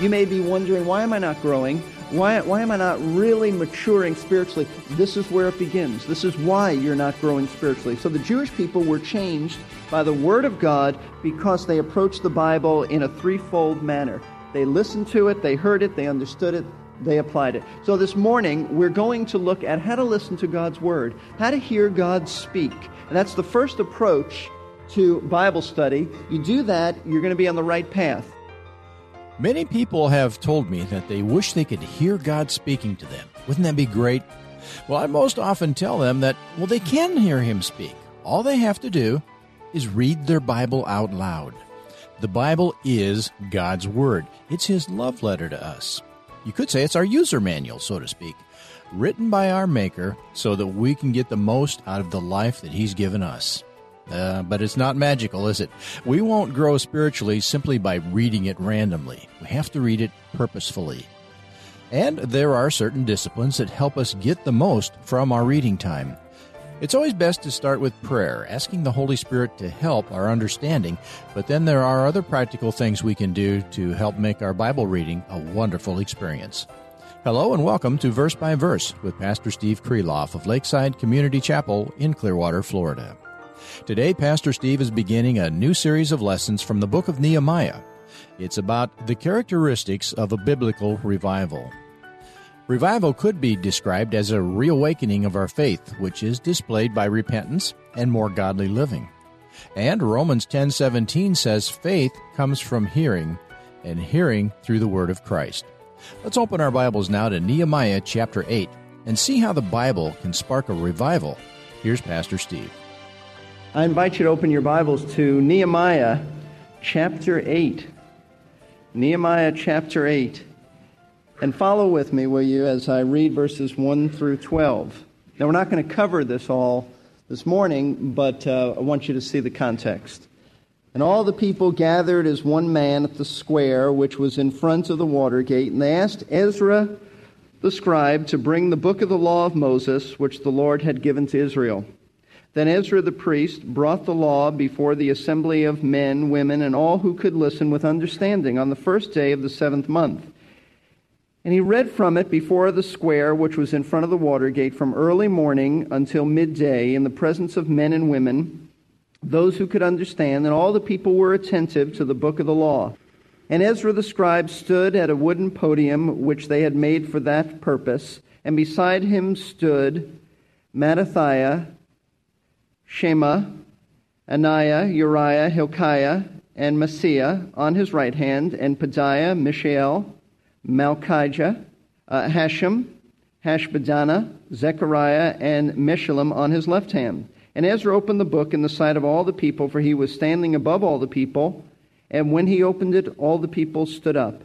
You may be wondering, why am I not growing? Why, why am I not really maturing spiritually? This is where it begins. This is why you're not growing spiritually. So the Jewish people were changed by the Word of God because they approached the Bible in a threefold manner. They listened to it, they heard it, they understood it, they applied it. So this morning, we're going to look at how to listen to God's Word, how to hear God speak. And that's the first approach to Bible study. You do that, you're going to be on the right path. Many people have told me that they wish they could hear God speaking to them. Wouldn't that be great? Well, I most often tell them that, well, they can hear Him speak. All they have to do is read their Bible out loud. The Bible is God's Word, it's His love letter to us. You could say it's our user manual, so to speak, written by our Maker so that we can get the most out of the life that He's given us. Uh, but it's not magical, is it? We won't grow spiritually simply by reading it randomly. We have to read it purposefully. And there are certain disciplines that help us get the most from our reading time. It's always best to start with prayer, asking the Holy Spirit to help our understanding, but then there are other practical things we can do to help make our Bible reading a wonderful experience. Hello and welcome to Verse by Verse with Pastor Steve Kreloff of Lakeside Community Chapel in Clearwater, Florida. Today, Pastor Steve is beginning a new series of lessons from the book of Nehemiah. It's about the characteristics of a biblical revival. Revival could be described as a reawakening of our faith, which is displayed by repentance and more godly living. And Romans 10:17 says faith comes from hearing, and hearing through the word of Christ. Let's open our Bibles now to Nehemiah chapter 8 and see how the Bible can spark a revival. Here's Pastor Steve. I invite you to open your Bibles to Nehemiah chapter 8. Nehemiah chapter 8. And follow with me, will you, as I read verses 1 through 12. Now, we're not going to cover this all this morning, but uh, I want you to see the context. And all the people gathered as one man at the square which was in front of the water gate, and they asked Ezra the scribe to bring the book of the law of Moses, which the Lord had given to Israel. Then Ezra the priest brought the law before the assembly of men, women, and all who could listen with understanding on the first day of the seventh month. And he read from it before the square which was in front of the water gate from early morning until midday in the presence of men and women, those who could understand, and all the people were attentive to the book of the law. And Ezra the scribe stood at a wooden podium which they had made for that purpose, and beside him stood Mattithiah, Shema, Anaiah, Uriah, Hilkiah, and Maaseiah on his right hand, and Pedaiah, Mishael, Malchijah, uh, Hashum, Hashbaddanah, Zechariah, and Meshullam on his left hand. And Ezra opened the book in the sight of all the people, for he was standing above all the people. And when he opened it, all the people stood up.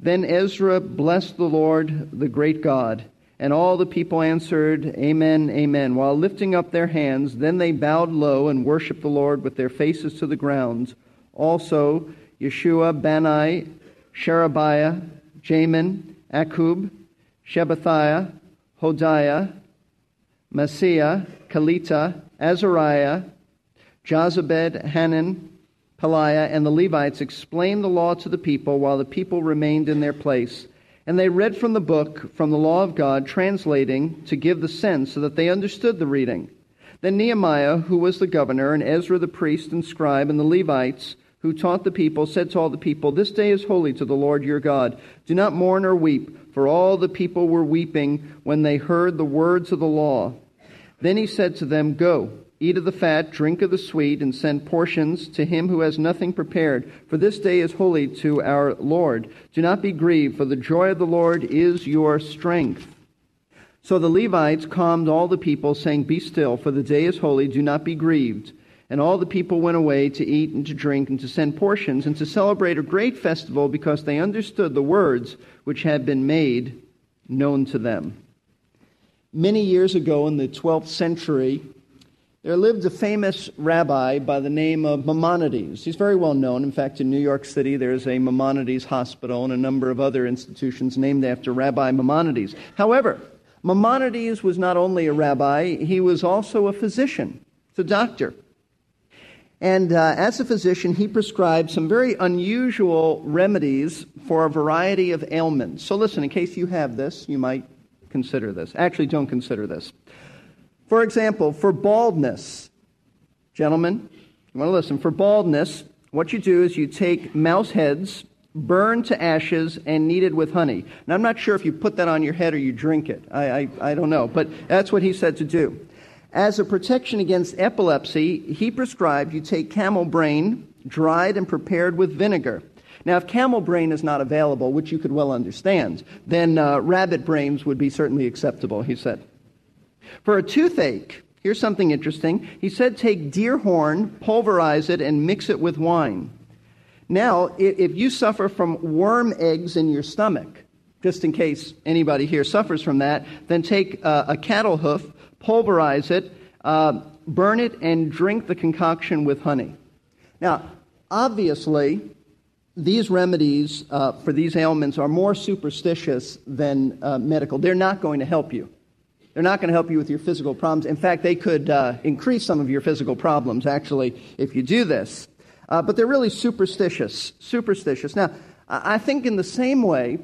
Then Ezra blessed the Lord, the great God. And all the people answered, Amen, Amen, while lifting up their hands. Then they bowed low and worshiped the Lord with their faces to the ground. Also, Yeshua, Bani, Sherebiah, Jamin, Akkub, Shabbethai, Hodiah, Maaseiah, Kelita, Azariah, Jozabad, Hanan, Pelaiah, and the Levites explained the law to the people while the people remained in their place. And they read from the book, from the law of God, translating to give the sense so that they understood the reading. Then Nehemiah, who was the governor, and Ezra the priest and scribe, and the Levites, who taught the people, said to all the people, This day is holy to the Lord your God. Do not mourn or weep, for all the people were weeping when they heard the words of the law. Then he said to them, Go, eat of the fat, drink of the sweet, and send portions to him who has nothing prepared. For this day is holy to our Lord. Do not be grieved, for the joy of the Lord is your strength. So the Levites calmed all the people, saying, Be still, for the day is holy, do not be grieved. And all the people went away to eat and to drink and to send portions and to celebrate a great festival because they understood the words which had been made known to them. Many years ago in the 12th century, there lived a famous rabbi by the name of Maimonides. He's very well known. In fact, in New York City, there's a Maimonides Hospital and a number of other institutions named after Rabbi Maimonides. However, Maimonides was not only a rabbi, he was also a physician, a doctor. And uh, as a physician, he prescribed some very unusual remedies for a variety of ailments. So, listen, in case you have this, you might consider this. Actually, don't consider this. For example, for baldness, gentlemen, you want to listen. For baldness, what you do is you take mouse heads, burned to ashes, and kneaded with honey. Now, I'm not sure if you put that on your head or you drink it. I, I, I don't know, but that's what he said to do. As a protection against epilepsy, he prescribed you take camel brain, dried and prepared with vinegar. Now, if camel brain is not available, which you could well understand, then uh, rabbit brains would be certainly acceptable, he said. For a toothache, here's something interesting. He said take deer horn, pulverize it, and mix it with wine. Now, if you suffer from worm eggs in your stomach, just in case anybody here suffers from that, then take uh, a cattle hoof, pulverize it, uh, burn it, and drink the concoction with honey. Now, obviously, these remedies uh, for these ailments are more superstitious than uh, medical. They're not going to help you. They're not going to help you with your physical problems. In fact, they could uh, increase some of your physical problems, actually, if you do this. Uh, but they're really superstitious. Superstitious. Now, I think in the same way,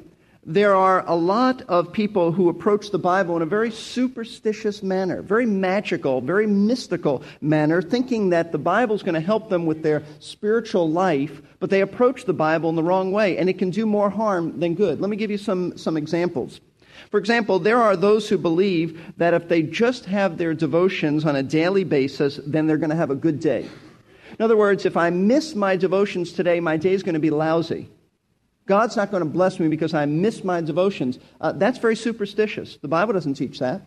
there are a lot of people who approach the Bible in a very superstitious manner, very magical, very mystical manner, thinking that the Bible is going to help them with their spiritual life, but they approach the Bible in the wrong way, and it can do more harm than good. Let me give you some, some examples. For example, there are those who believe that if they just have their devotions on a daily basis, then they're going to have a good day. In other words, if I miss my devotions today, my day is going to be lousy. God's not going to bless me because I miss my devotions. Uh, that's very superstitious. The Bible doesn't teach that.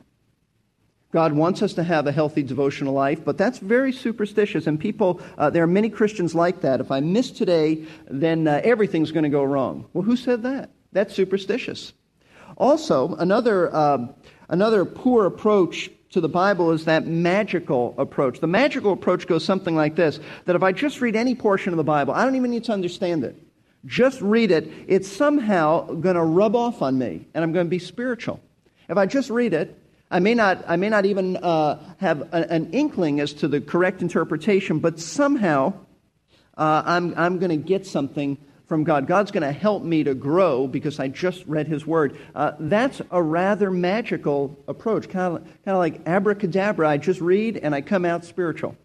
God wants us to have a healthy devotional life, but that's very superstitious. And people, uh, there are many Christians like that. If I miss today, then uh, everything's going to go wrong. Well, who said that? That's superstitious. Also, another, uh, another poor approach to the Bible is that magical approach. The magical approach goes something like this that if I just read any portion of the Bible, I don't even need to understand it just read it, it's somehow going to rub off on me, and I'm going to be spiritual. If I just read it, I may not, I may not even uh, have a, an inkling as to the correct interpretation, but somehow uh, I'm, I'm going to get something from God. God's going to help me to grow because I just read His Word. Uh, that's a rather magical approach, kind of, kind of like abracadabra. I just read and I come out spiritual.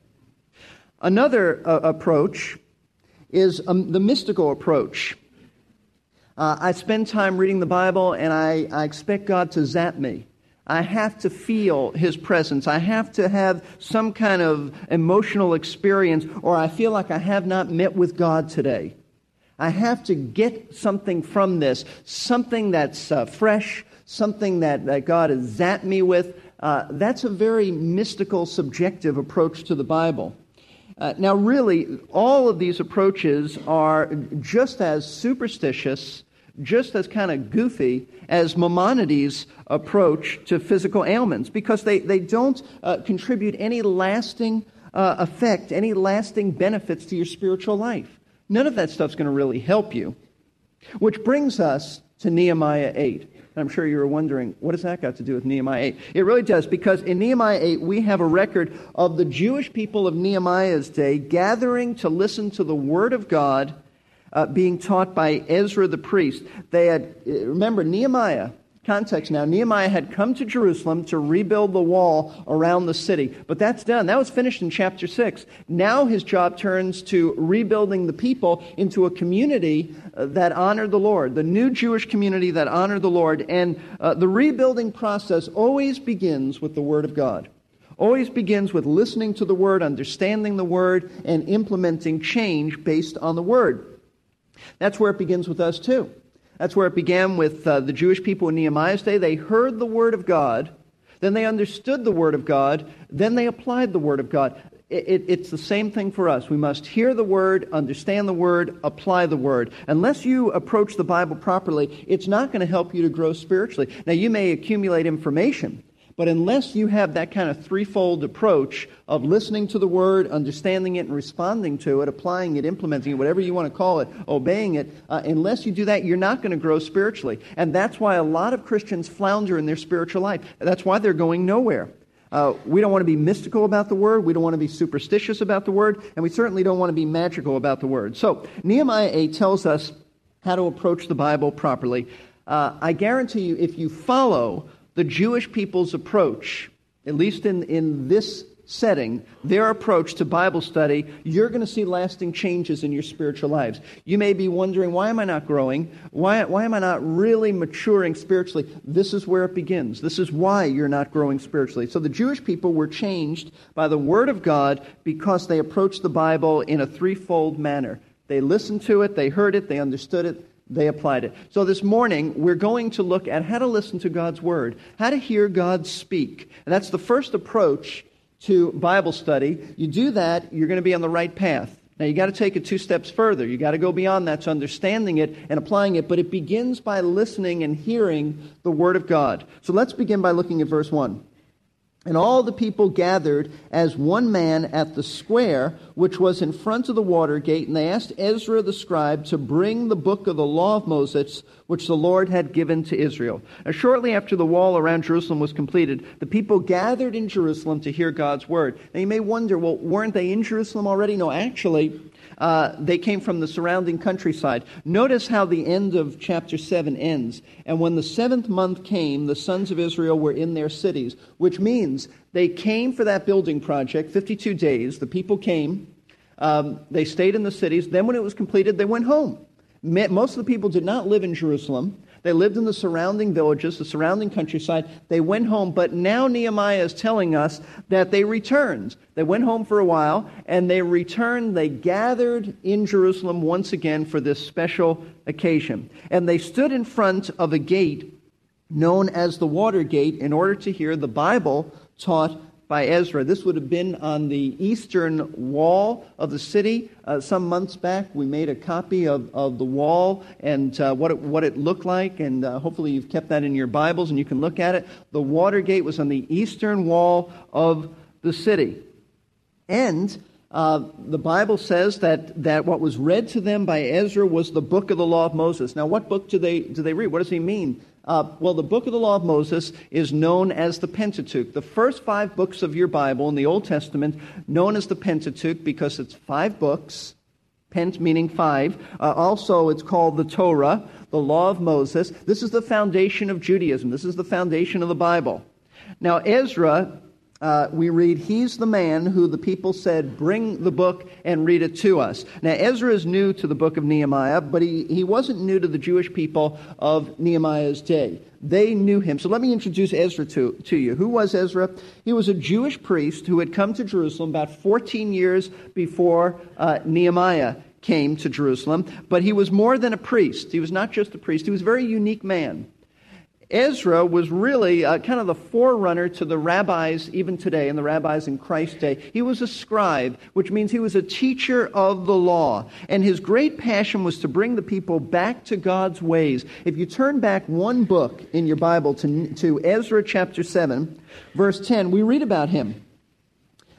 Another uh, approach is um, the mystical approach. Uh, I spend time reading the Bible and I, I expect God to zap me. I have to feel His presence. I have to have some kind of emotional experience, or I feel like I have not met with God today. I have to get something from this, something that's uh, fresh, something that, that God has zapped me with. Uh, that's a very mystical, subjective approach to the Bible. Uh, now, really, all of these approaches are just as superstitious, just as kind of goofy as Maimonides' approach to physical ailments because they, they don't uh, contribute any lasting uh, effect, any lasting benefits to your spiritual life. None of that stuff's going to really help you. Which brings us to Nehemiah 8. I'm sure you were wondering, what does that got to do with Nehemiah 8? It really does, because in Nehemiah 8, we have a record of the Jewish people of Nehemiah's day gathering to listen to the Word of God uh, being taught by Ezra the priest. They had, remember, Nehemiah Context now Nehemiah had come to Jerusalem to rebuild the wall around the city, but that's done. That was finished in chapter 6. Now his job turns to rebuilding the people into a community uh, that honored the Lord, the new Jewish community that honored the Lord. And uh, the rebuilding process always begins with the Word of God. Always begins with listening to the Word, understanding the Word, and implementing change based on the Word. That's where it begins with us, too. That's where it began with uh, the Jewish people in Nehemiah's day. They heard the Word of God, then they understood the Word of God, then they applied the Word of God. it, it, it's the same thing for us. We must hear the word, understand the word, apply the word. Unless you approach the Bible properly, it's not going to help you to grow spiritually. Now, you may accumulate information, but unless you have that kind of threefold approach of listening to the word, understanding it, and responding to it, applying it, implementing it, whatever you want to call it, obeying it, uh, unless you do that, you're not going to grow spiritually. And that's why a lot of Christians flounder in their spiritual life. That's why they're going nowhere. Uh, we don't want to be mystical about the word. We don't want to be superstitious about the word. And we certainly don't want to be magical about the word. So, Nehemiah 8 tells us how to approach the Bible properly. Uh, I guarantee you, if you follow the Jewish people's approach, at least in, in this setting, their approach to Bible study, you're going to see lasting changes in your spiritual lives. You may be wondering, why am I not growing? Why, why am I not really maturing spiritually? This is where it begins. This is why you're not growing spiritually. So the Jewish people were changed by the Word of God because they approached the Bible in a threefold manner. They listened to it, they heard it, they understood it, they applied it. So this morning, we're going to look at how to listen to God's Word, how to hear God speak. And that's the first approach to Bible study. You do that, you're going to be on the right path. Now, you got to take it two steps further. You got to go beyond that to understanding it and applying it, but it begins by listening and hearing the Word of God. So let's begin by looking at verse 1. And all the people gathered as one man at the square which was in front of the water gate, and they asked Ezra the scribe to bring the book of the law of Moses, which the Lord had given to Israel. Now, shortly after the wall around Jerusalem was completed, the people gathered in Jerusalem to hear God's word. Now, you may wonder, well, weren't they in Jerusalem already? No, actually, uh, they came from the surrounding countryside. Notice how the end of chapter 7 ends. And when the seventh month came, the sons of Israel were in their cities, which means they came for that building project, 52 days. The people came. Um, they stayed in the cities. Then, when it was completed, they went home. Most of the people did not live in Jerusalem. They lived in the surrounding villages, the surrounding countryside. They went home, but now Nehemiah is telling us that they returned. They went home for a while, and they returned. They gathered in Jerusalem once again for this special occasion. And they stood in front of a gate known as the Water Gate in order to hear the Bible taught by Ezra. This would have been on the eastern wall of the city. Uh, some months back, we made a copy of, of the wall and uh, what, it, what it looked like, and uh, hopefully you've kept that in your Bibles and you can look at it. The water gate was on the eastern wall of the city. And uh, the Bible says that, that what was read to them by Ezra was the book of the law of Moses. Now, what book do they, do they read? What does he mean uh, well, the book of the law of Moses is known as the Pentateuch. The first five books of your Bible in the Old Testament, known as the Pentateuch because it's five books, pent meaning five. Uh, also, it's called the Torah, the law of Moses. This is the foundation of Judaism. This is the foundation of the Bible. Now, Ezra uh, we read, He's the man who the people said, Bring the book and read it to us. Now, Ezra is new to the book of Nehemiah, but he, he wasn't new to the Jewish people of Nehemiah's day. They knew him. So let me introduce Ezra to, to you. Who was Ezra? He was a Jewish priest who had come to Jerusalem about 14 years before uh, Nehemiah came to Jerusalem, but he was more than a priest. He was not just a priest, he was a very unique man. Ezra was really uh, kind of the forerunner to the rabbis even today, and the rabbis in Christ's day. He was a scribe, which means he was a teacher of the law. And his great passion was to bring the people back to God's ways. If you turn back one book in your Bible to, to Ezra chapter 7, verse 10, we read about him.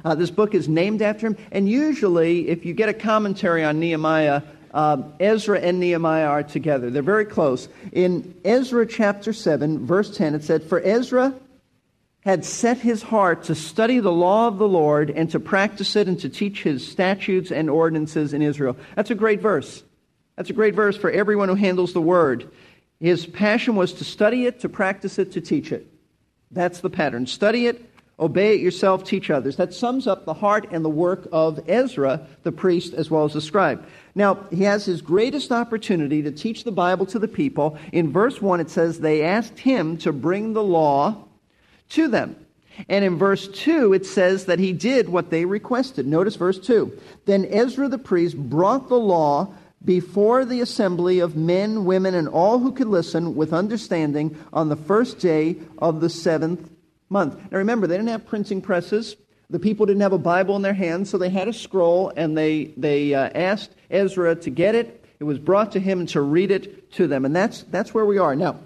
Uh, this book is named after him, and usually, if you get a commentary on Nehemiah, um, Ezra and Nehemiah are together. They're very close. In Ezra chapter 7, verse 10, it said, For Ezra had set his heart to study the law of the Lord and to practice it and to teach his statutes and ordinances in Israel. That's a great verse. That's a great verse for everyone who handles the word. His passion was to study it, to practice it, to teach it. That's the pattern. Study it, obey it yourself, teach others. That sums up the heart and the work of Ezra, the priest, as well as the scribe. Now, he has his greatest opportunity to teach the Bible to the people. In verse 1, it says, They asked him to bring the law to them. And in verse 2, it says that he did what they requested. Notice verse 2. Then Ezra the priest brought the law before the assembly of men, women, and all who could listen with understanding on the first day of the seventh month. Now remember, they didn't have printing presses. The people didn't have a Bible in their hands, so they had a scroll, and they, they uh, asked Ezra to get it. It was brought to him to read it to them. And that's, that's where we are. Now,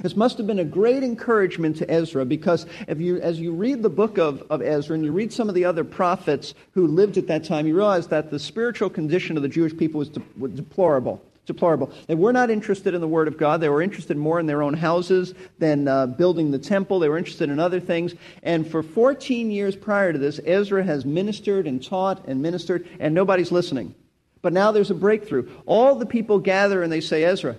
this must have been a great encouragement to Ezra because if you, as you read the book of, of Ezra and you read some of the other prophets who lived at that time, you realize that the spiritual condition of the Jewish people was, de- was deplorable deplorable. They were not interested in the Word of God. They were interested more in their own houses than uh, building the temple. They were interested in other things. And for 14 years prior to this, Ezra has ministered and taught and ministered, and nobody's listening. But now there's a breakthrough. All the people gather and they say, Ezra,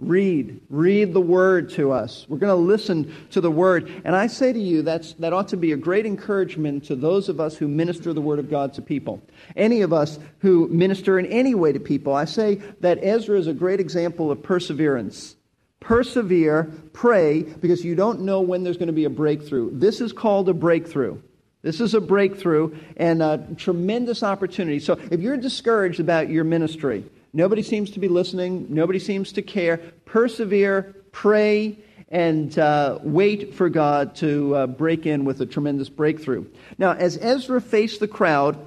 Read. Read the word to us. We're going to listen to the word. And I say to you, that's, that ought to be a great encouragement to those of us who minister the word of God to people. Any of us who minister in any way to people. I say that Ezra is a great example of perseverance. Persevere, pray, because you don't know when there's going to be a breakthrough. This is called a breakthrough. This is a breakthrough and a tremendous opportunity. So if you're discouraged about your ministry, Nobody seems to be listening. Nobody seems to care. Persevere, pray, and uh, wait for God to uh, break in with a tremendous breakthrough. Now, as Ezra faced the crowd,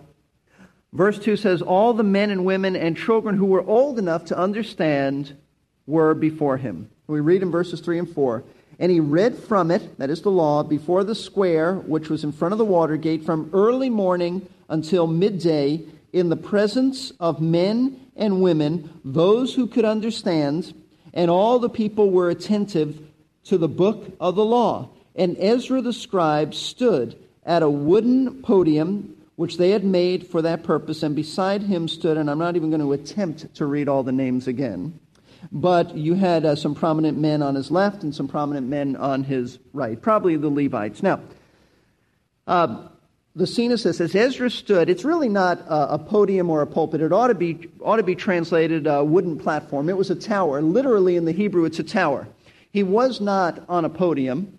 verse 2 says, All the men and women and children who were old enough to understand were before him. We read in verses 3 and 4. And he read from it, that is the law, before the square which was in front of the water gate from early morning until midday in the presence of men and women, those who could understand, and all the people were attentive to the book of the law. And Ezra the scribe stood at a wooden podium which they had made for that purpose, and beside him stood, and I'm not even going to attempt to read all the names again, but you had uh, some prominent men on his left and some prominent men on his right, probably the Levites. Now, uh, the scene this as Ezra stood, it's really not a, a, podium or a pulpit. It ought to be, ought to be translated a wooden platform. It was a tower. Literally in the Hebrew, it's a tower. He was not on a podium,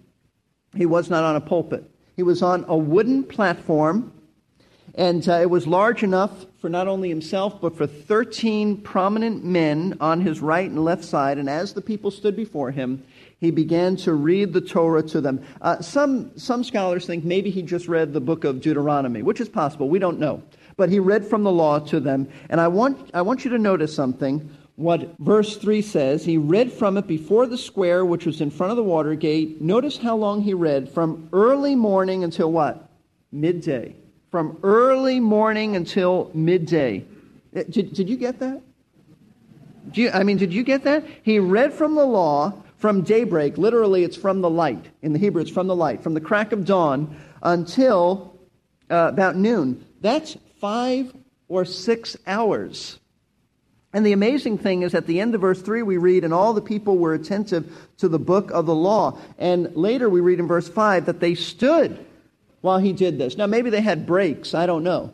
he was not on a pulpit. He was on a wooden platform, and uh, it was large enough for not only himself, but for 13 prominent men on his right and left side. And as the people stood before him, he began to read the Torah to them. Uh, some, some scholars think maybe he just read the book of Deuteronomy, which is possible. We don't know. But he read from the law to them. And I want, I want you to notice something. What verse 3 says, he read from it before the square which was in front of the water gate. Notice how long he read from early morning until what? Midday. From early morning until midday. Uh, did, did you get that? You, I mean, did you get that? He read from the law from daybreak, literally, it's from the light. In the Hebrew, it's from the light, from the crack of dawn until uh, about noon. That's five or six hours. And the amazing thing is, at the end of verse 3, we read, And all the people were attentive to the book of the law. And later we read in verse 5 that they stood while he did this. Now, maybe they had breaks. I don't know.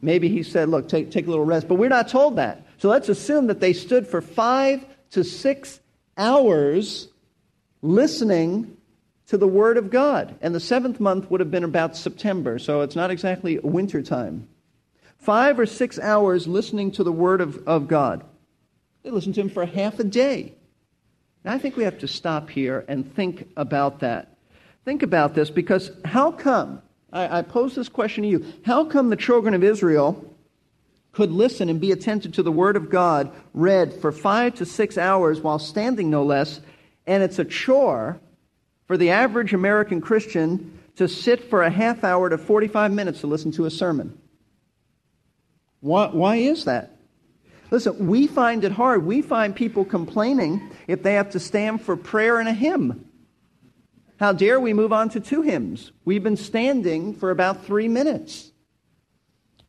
Maybe he said, Look, take, take a little rest. But we're not told that. So let's assume that they stood for five to six hours listening to the Word of God. And the seventh month would have been about September, so it's not exactly winter time. Five or six hours listening to the Word of, of God. They listened to Him for half a day. Now, I think we have to stop here and think about that. Think about this because how come, I, I pose this question to you, how come the children of Israel could listen and be attentive to the Word of God read for five to six hours while standing, no less, and it's a chore for the average American Christian to sit for a half hour to 45 minutes to listen to a sermon. Why, why is that? Listen, we find it hard. We find people complaining if they have to stand for prayer and a hymn. How dare we move on to two hymns? We've been standing for about three minutes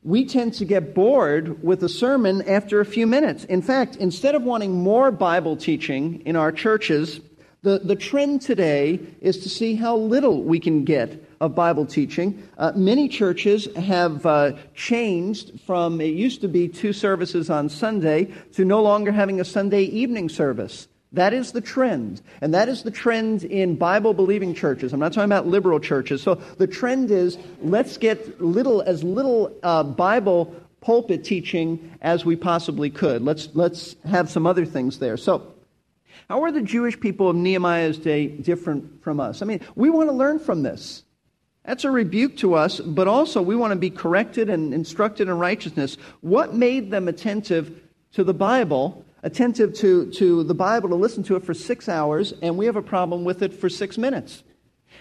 we tend to get bored with a sermon after a few minutes. In fact, instead of wanting more Bible teaching in our churches, the, the trend today is to see how little we can get of Bible teaching. Uh, many churches have uh, changed from it used to be two services on Sunday to no longer having a Sunday evening service. That is the trend. And that is the trend in Bible believing churches. I'm not talking about liberal churches. So the trend is let's get little, as little uh, Bible pulpit teaching as we possibly could. Let's, let's have some other things there. So, how are the Jewish people of Nehemiah's day different from us? I mean, we want to learn from this. That's a rebuke to us, but also we want to be corrected and instructed in righteousness. What made them attentive to the Bible, attentive to, to the Bible to listen to it for six hours, and we have a problem with it for six minutes?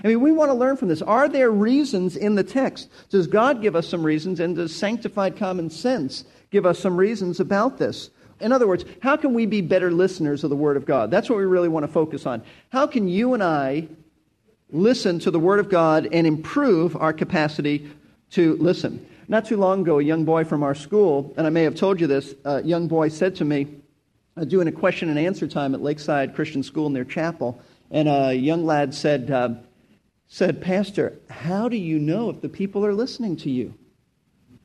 I mean, we want to learn from this. Are there reasons in the text? Does God give us some reasons, and does sanctified common sense give us some reasons about this? In other words, how can we be better listeners of the Word of God? That's what we really want to focus on. How can you and I listen to the Word of God and improve our capacity to listen? Not too long ago, a young boy from our school, and I may have told you this, a young boy said to me, doing a question and answer time at Lakeside Christian School in their chapel, and a young lad said, uh, said, Pastor, how do you know if the people are listening to you?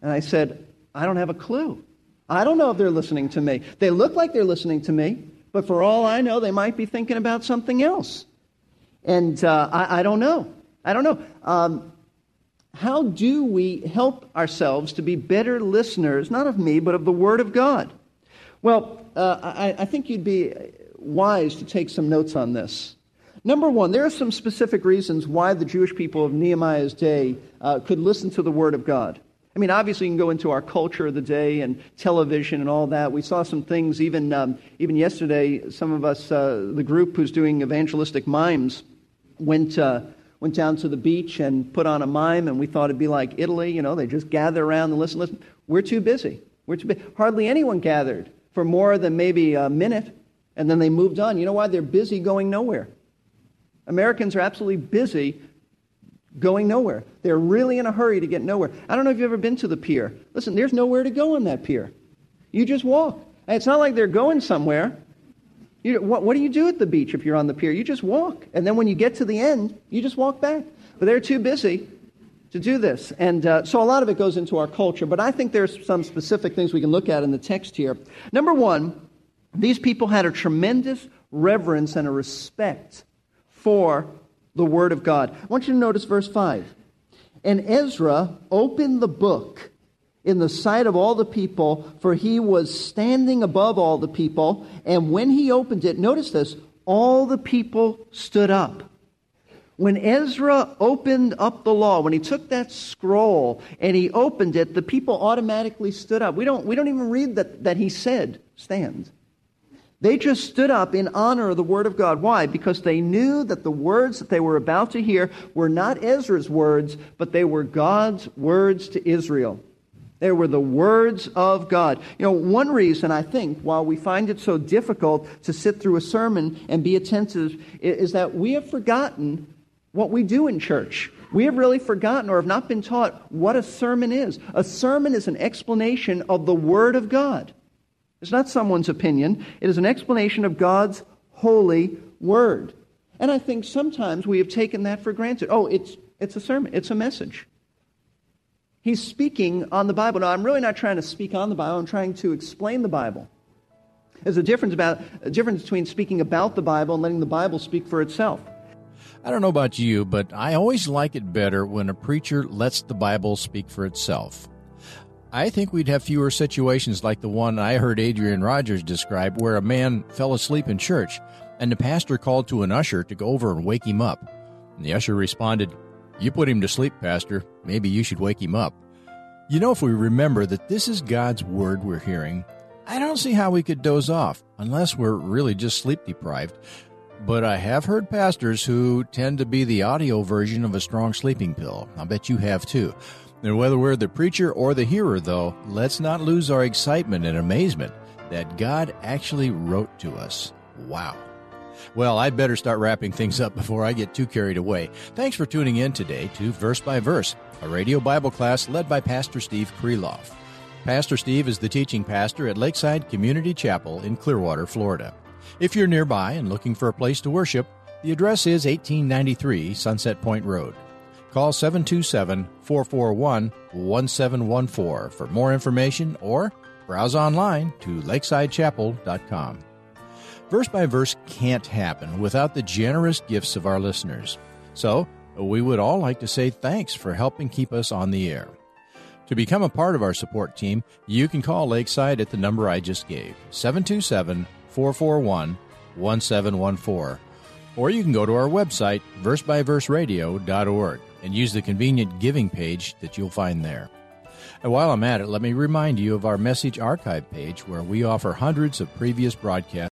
And I said, I don't have a clue. I don't know if they're listening to me. They look like they're listening to me, but for all I know, they might be thinking about something else. And uh, I, I, don't know. I don't know. Um, how do we help ourselves to be better listeners, not of me, but of the Word of God? Well, uh, I, I think you'd be wise to take some notes on this. Number one, there are some specific reasons why the Jewish people of Nehemiah's day uh, could listen to the Word of God. I mean, obviously, you can go into our culture of the day and television and all that. We saw some things even, um, even yesterday. Some of us, uh, the group who's doing evangelistic mimes, went, uh, went down to the beach and put on a mime, and we thought it'd be like Italy. You know, they just gather around and listen, listen. We're too busy. We're too busy. Hardly anyone gathered for more than maybe a minute, and then they moved on. You know why? They're busy going nowhere. Americans are absolutely busy going nowhere. They're really in a hurry to get nowhere. I don't know if you've ever been to the pier. Listen, there's nowhere to go on that pier. You just walk. It's not like they're going somewhere. You, what, what do you do at the beach if you're on the pier? You just walk. And then when you get to the end, you just walk back. But they're too busy to do this. And uh, so a lot of it goes into our culture. But I think there's some specific things we can look at in the text here. Number one, these people had a tremendous reverence and a respect for the Word of God. I want you to notice verse 5. And Ezra opened the book in the sight of all the people, for he was standing above all the people. And when he opened it, notice this, all the people stood up. When Ezra opened up the law, when he took that scroll and he opened it, the people automatically stood up. We don't, we don't even read that, that he said, stand. They just stood up in honor of the Word of God. Why? Because they knew that the words that they were about to hear were not Ezra's words, but they were God's words to Israel. They were the words of God. You know, one reason I think why we find it so difficult to sit through a sermon and be attentive is that we have forgotten what we do in church. We have really forgotten or have not been taught what a sermon is. A sermon is an explanation of the Word of God. It's not someone's opinion, it is an explanation of God's holy word. And I think sometimes we have taken that for granted. Oh, it's, it's a sermon, it's a message. He's speaking on the Bible. Now, I'm really not trying to speak on the Bible, I'm trying to explain the Bible. There's a difference, about, a difference between speaking about the Bible and letting the Bible speak for itself. I don't know about you, but I always like it better when a preacher lets the Bible speak for itself. I think we'd have fewer situations like the one I heard Adrian Rogers describe, where a man fell asleep in church, and the pastor called to an usher to go over and wake him up. And the usher responded, You put him to sleep, Pastor. Maybe you should wake him up. You know, if we remember that this is God's word we're hearing, I don't see how we could doze off unless we're really just sleep deprived. But I have heard pastors who tend to be the audio version of a strong sleeping pill. I bet you have too. And whether we're the preacher or the hearer, though, let's not lose our excitement and amazement that God actually wrote to us. Wow. Well, I'd better start wrapping things up before I get too carried away. Thanks for tuning in today to Verse by Verse, a radio Bible class led by Pastor Steve Kreloff. Pastor Steve is the teaching pastor at Lakeside Community Chapel in Clearwater, Florida. If you're nearby and looking for a place to worship, the address is 1893 Sunset Point Road. Call 727 441 1714 for more information or browse online to lakesidechapel.com. Verse by verse can't happen without the generous gifts of our listeners. So, we would all like to say thanks for helping keep us on the air. To become a part of our support team, you can call Lakeside at the number I just gave 727 441 1714. Or you can go to our website, versebyverseradio.org and use the convenient giving page that you'll find there. And while I'm at it, let me remind you of our message archive page where we offer hundreds of previous broadcasts